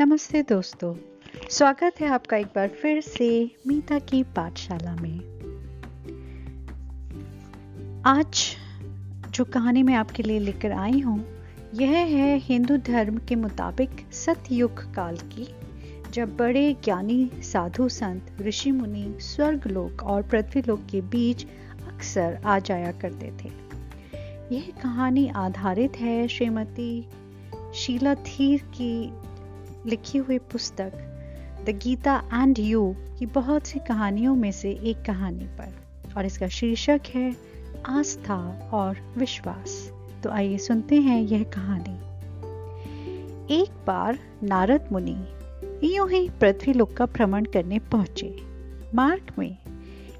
नमस्ते दोस्तों, स्वागत है आपका एक बार फिर से मीता की पाठशाला में। आज जो कहानी मैं आपके लिए लेकर आई हूँ, यह है हिंदू धर्म के मुताबिक सतयुग काल की, जब बड़े ज्ञानी, साधु संत, ऋषि मुनि, स्वर्ग लोक और पृथ्वी लोक के बीच अक्सर आ जाया करते थे। यह कहानी आधारित है श्रीमती शीला थीर की लिखी हुई पुस्तक द गीता एंड यू की बहुत सी कहानियों में से एक कहानी पर, और इसका शीर्षक है आस्था और विश्वास। तो आइए सुनते हैं यह कहानी। एक बार नारद मुनि यूँ ही पृथ्वी लोक का भ्रमण करने पहुँचे। मार्ग में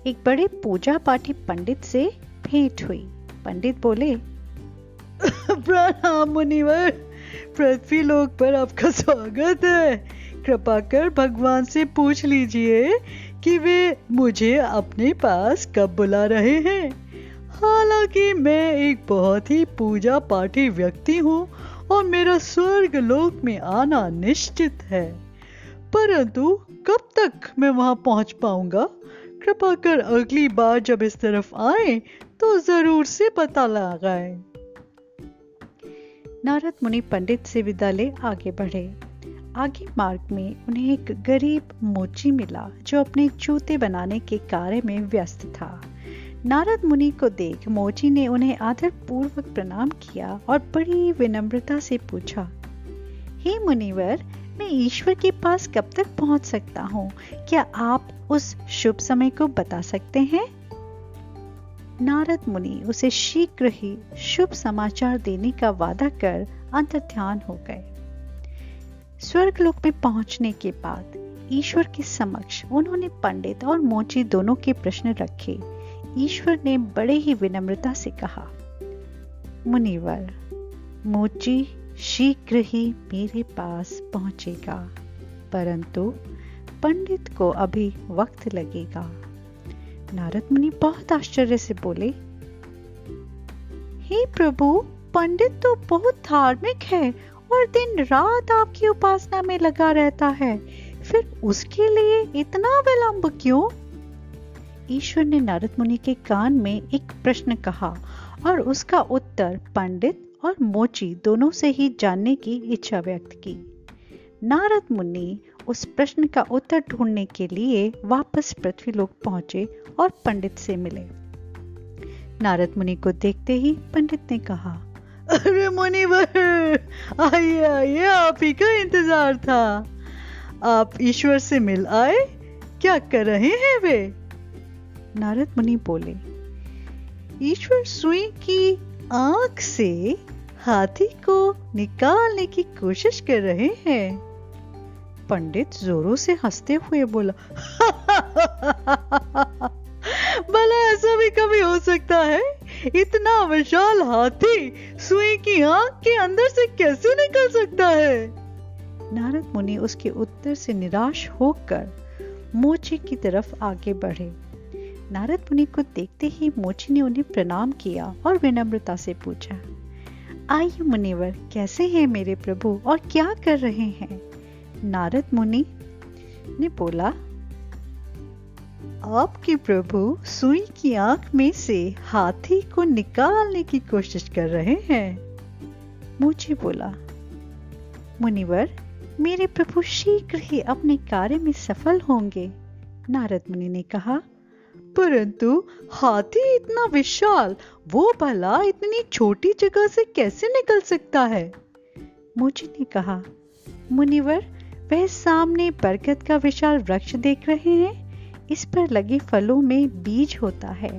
एक बड़े पूजा पाठी पंडित से भेंट हुई। पंडित बोले, प्रणाम मुनिवर। पृथ्वी लोक पर आपका स्वागत है। कृपा कर भगवान से पूछ लीजिए कि वे मुझे अपने पास कब बुला रहे हैं। हालाँकि मैं एक बहुत ही पूजा पाठी व्यक्ति हूँ और मेरा स्वर्ग लोक में आना निश्चित है। परंतु कब तक मैं वहाँ पहुँच पाऊँगा? कृपा कर अगली बार जब इस तरफ़ आए तो ज़रूर से पता लगाएँ। नारद मुनि पंडित से विदा ले आगे बढ़े। आगे मार्ग में उन्हें एक गरीब मोची मिला, जो अपने जूते बनाने के कार्य में व्यस्त था। नारद मुनि को देख मोची ने उन्हें आदर पूर्वक प्रणाम किया और बड़ी विनम्रता से पूछा, हे मुनिवर, मैं ईश्वर के पास कब तक पहुँच सकता हूँ? क्या आप उस शुभ समय को बता सकते हैं? नारद मुनि उसे शीघ्र ही शुभ समाचार देने का वादा कर अंतर्ध्यान हो गए। स्वर्गलोक में पहुँचने के बाद ईश्वर के समक्ष उन्होंने पंडित और मोची दोनों के प्रश्न रखे। ईश्वर ने बड़े ही विनम्रता से कहा, मुनिवर, मोची शीघ्र ही मेरे पास पहुंचेगा, परंतु पंडित को अभी वक्त लगेगा। नारद मुनि बहुत आश्चर्य से बोले, हे प्रभु, पंडित तो बहुत धार्मिक है और दिन रात आपकी उपासना में लगा रहता है। फिर उसके लिए इतना विलंब क्यों? ईश्वर ने नारद मुनि के कान में एक प्रश्न कहा और उसका उत्तर पंडित और मोची दोनों से ही जानने की इच्छा व्यक्त की। नारद मुनि उस प्रश्न का उत्तर ढूँढने के लिए वापस पृथ्वी लोक पहुँचे और पंडित से मिले। नारद मुनि को देखते ही पंडित ने कहा, अरे मुनिवर, आइए आइए, आप ही का इंतज़ार था। आप ईश्वर से मिल आए? क्या कर रहे हैं वे? नारद मुनि बोले, ईश्वर सुई की आँख से हाथी को निकालने की कोशिश कर रहे हैं। पंडित जोरों से हँसते हुए बोला, भला ऐसा भी कभी हो सकता है? इतना विशाल हाथी सुई की आँख के अंदर से कैसे निकल सकता है? नारद मुनि उसके उत्तर से निराश होकर मोची की तरफ़ आगे बढ़े। नारद मुनि को देखते ही मोची ने उन्हें प्रणाम किया और विनम्रता से पूछा, आइए मुनिवर, कैसे हैं मेरे प्रभु और क्या कर रहे हैं? नारद मुनि ने बोला, आपके प्रभु सुई की आँख में से हाथी को निकालने की कोशिश कर रहे हैं। मुझे बोला, मुनिवर, मेरे प्रभु शीघ्र ही अपने कार्य में सफल होंगे। नारद मुनि ने कहा, परंतु हाथी इतना विशाल, वो भला इतनी छोटी जगह से कैसे निकल सकता है? मुझे ने कहा, मुनिवर वह सामने बरगद का विशाल वृक्ष देख रहे हैं। इस पर लगे फलों में बीज होता है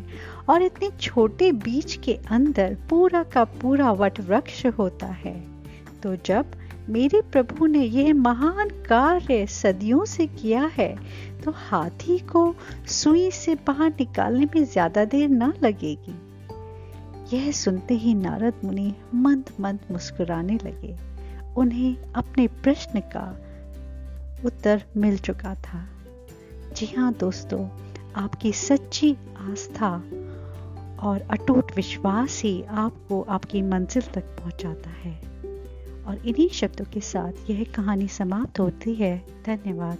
और इतने छोटे बीज के अंदर पूरा का पूरा वट वृक्ष होता है। तो जब मेरे प्रभु ने यह महान कार्य सदियों से किया है तो हाथी को सुई से बाहर निकालने में ज़्यादा देर ना लगेगी। यह सुनते ही नारद मुनि मंद मंद मुस्कुराने लगे। उन्हें अपने प्रश्न का उत्तर मिल चुका था। जी हाँ दोस्तों, आपकी सच्ची आस्था और अटूट विश्वास ही आपको आपकी मंजिल तक पहुंचाता है। और इन्हीं शब्दों के साथ यह कहानी समाप्त होती है। धन्यवाद।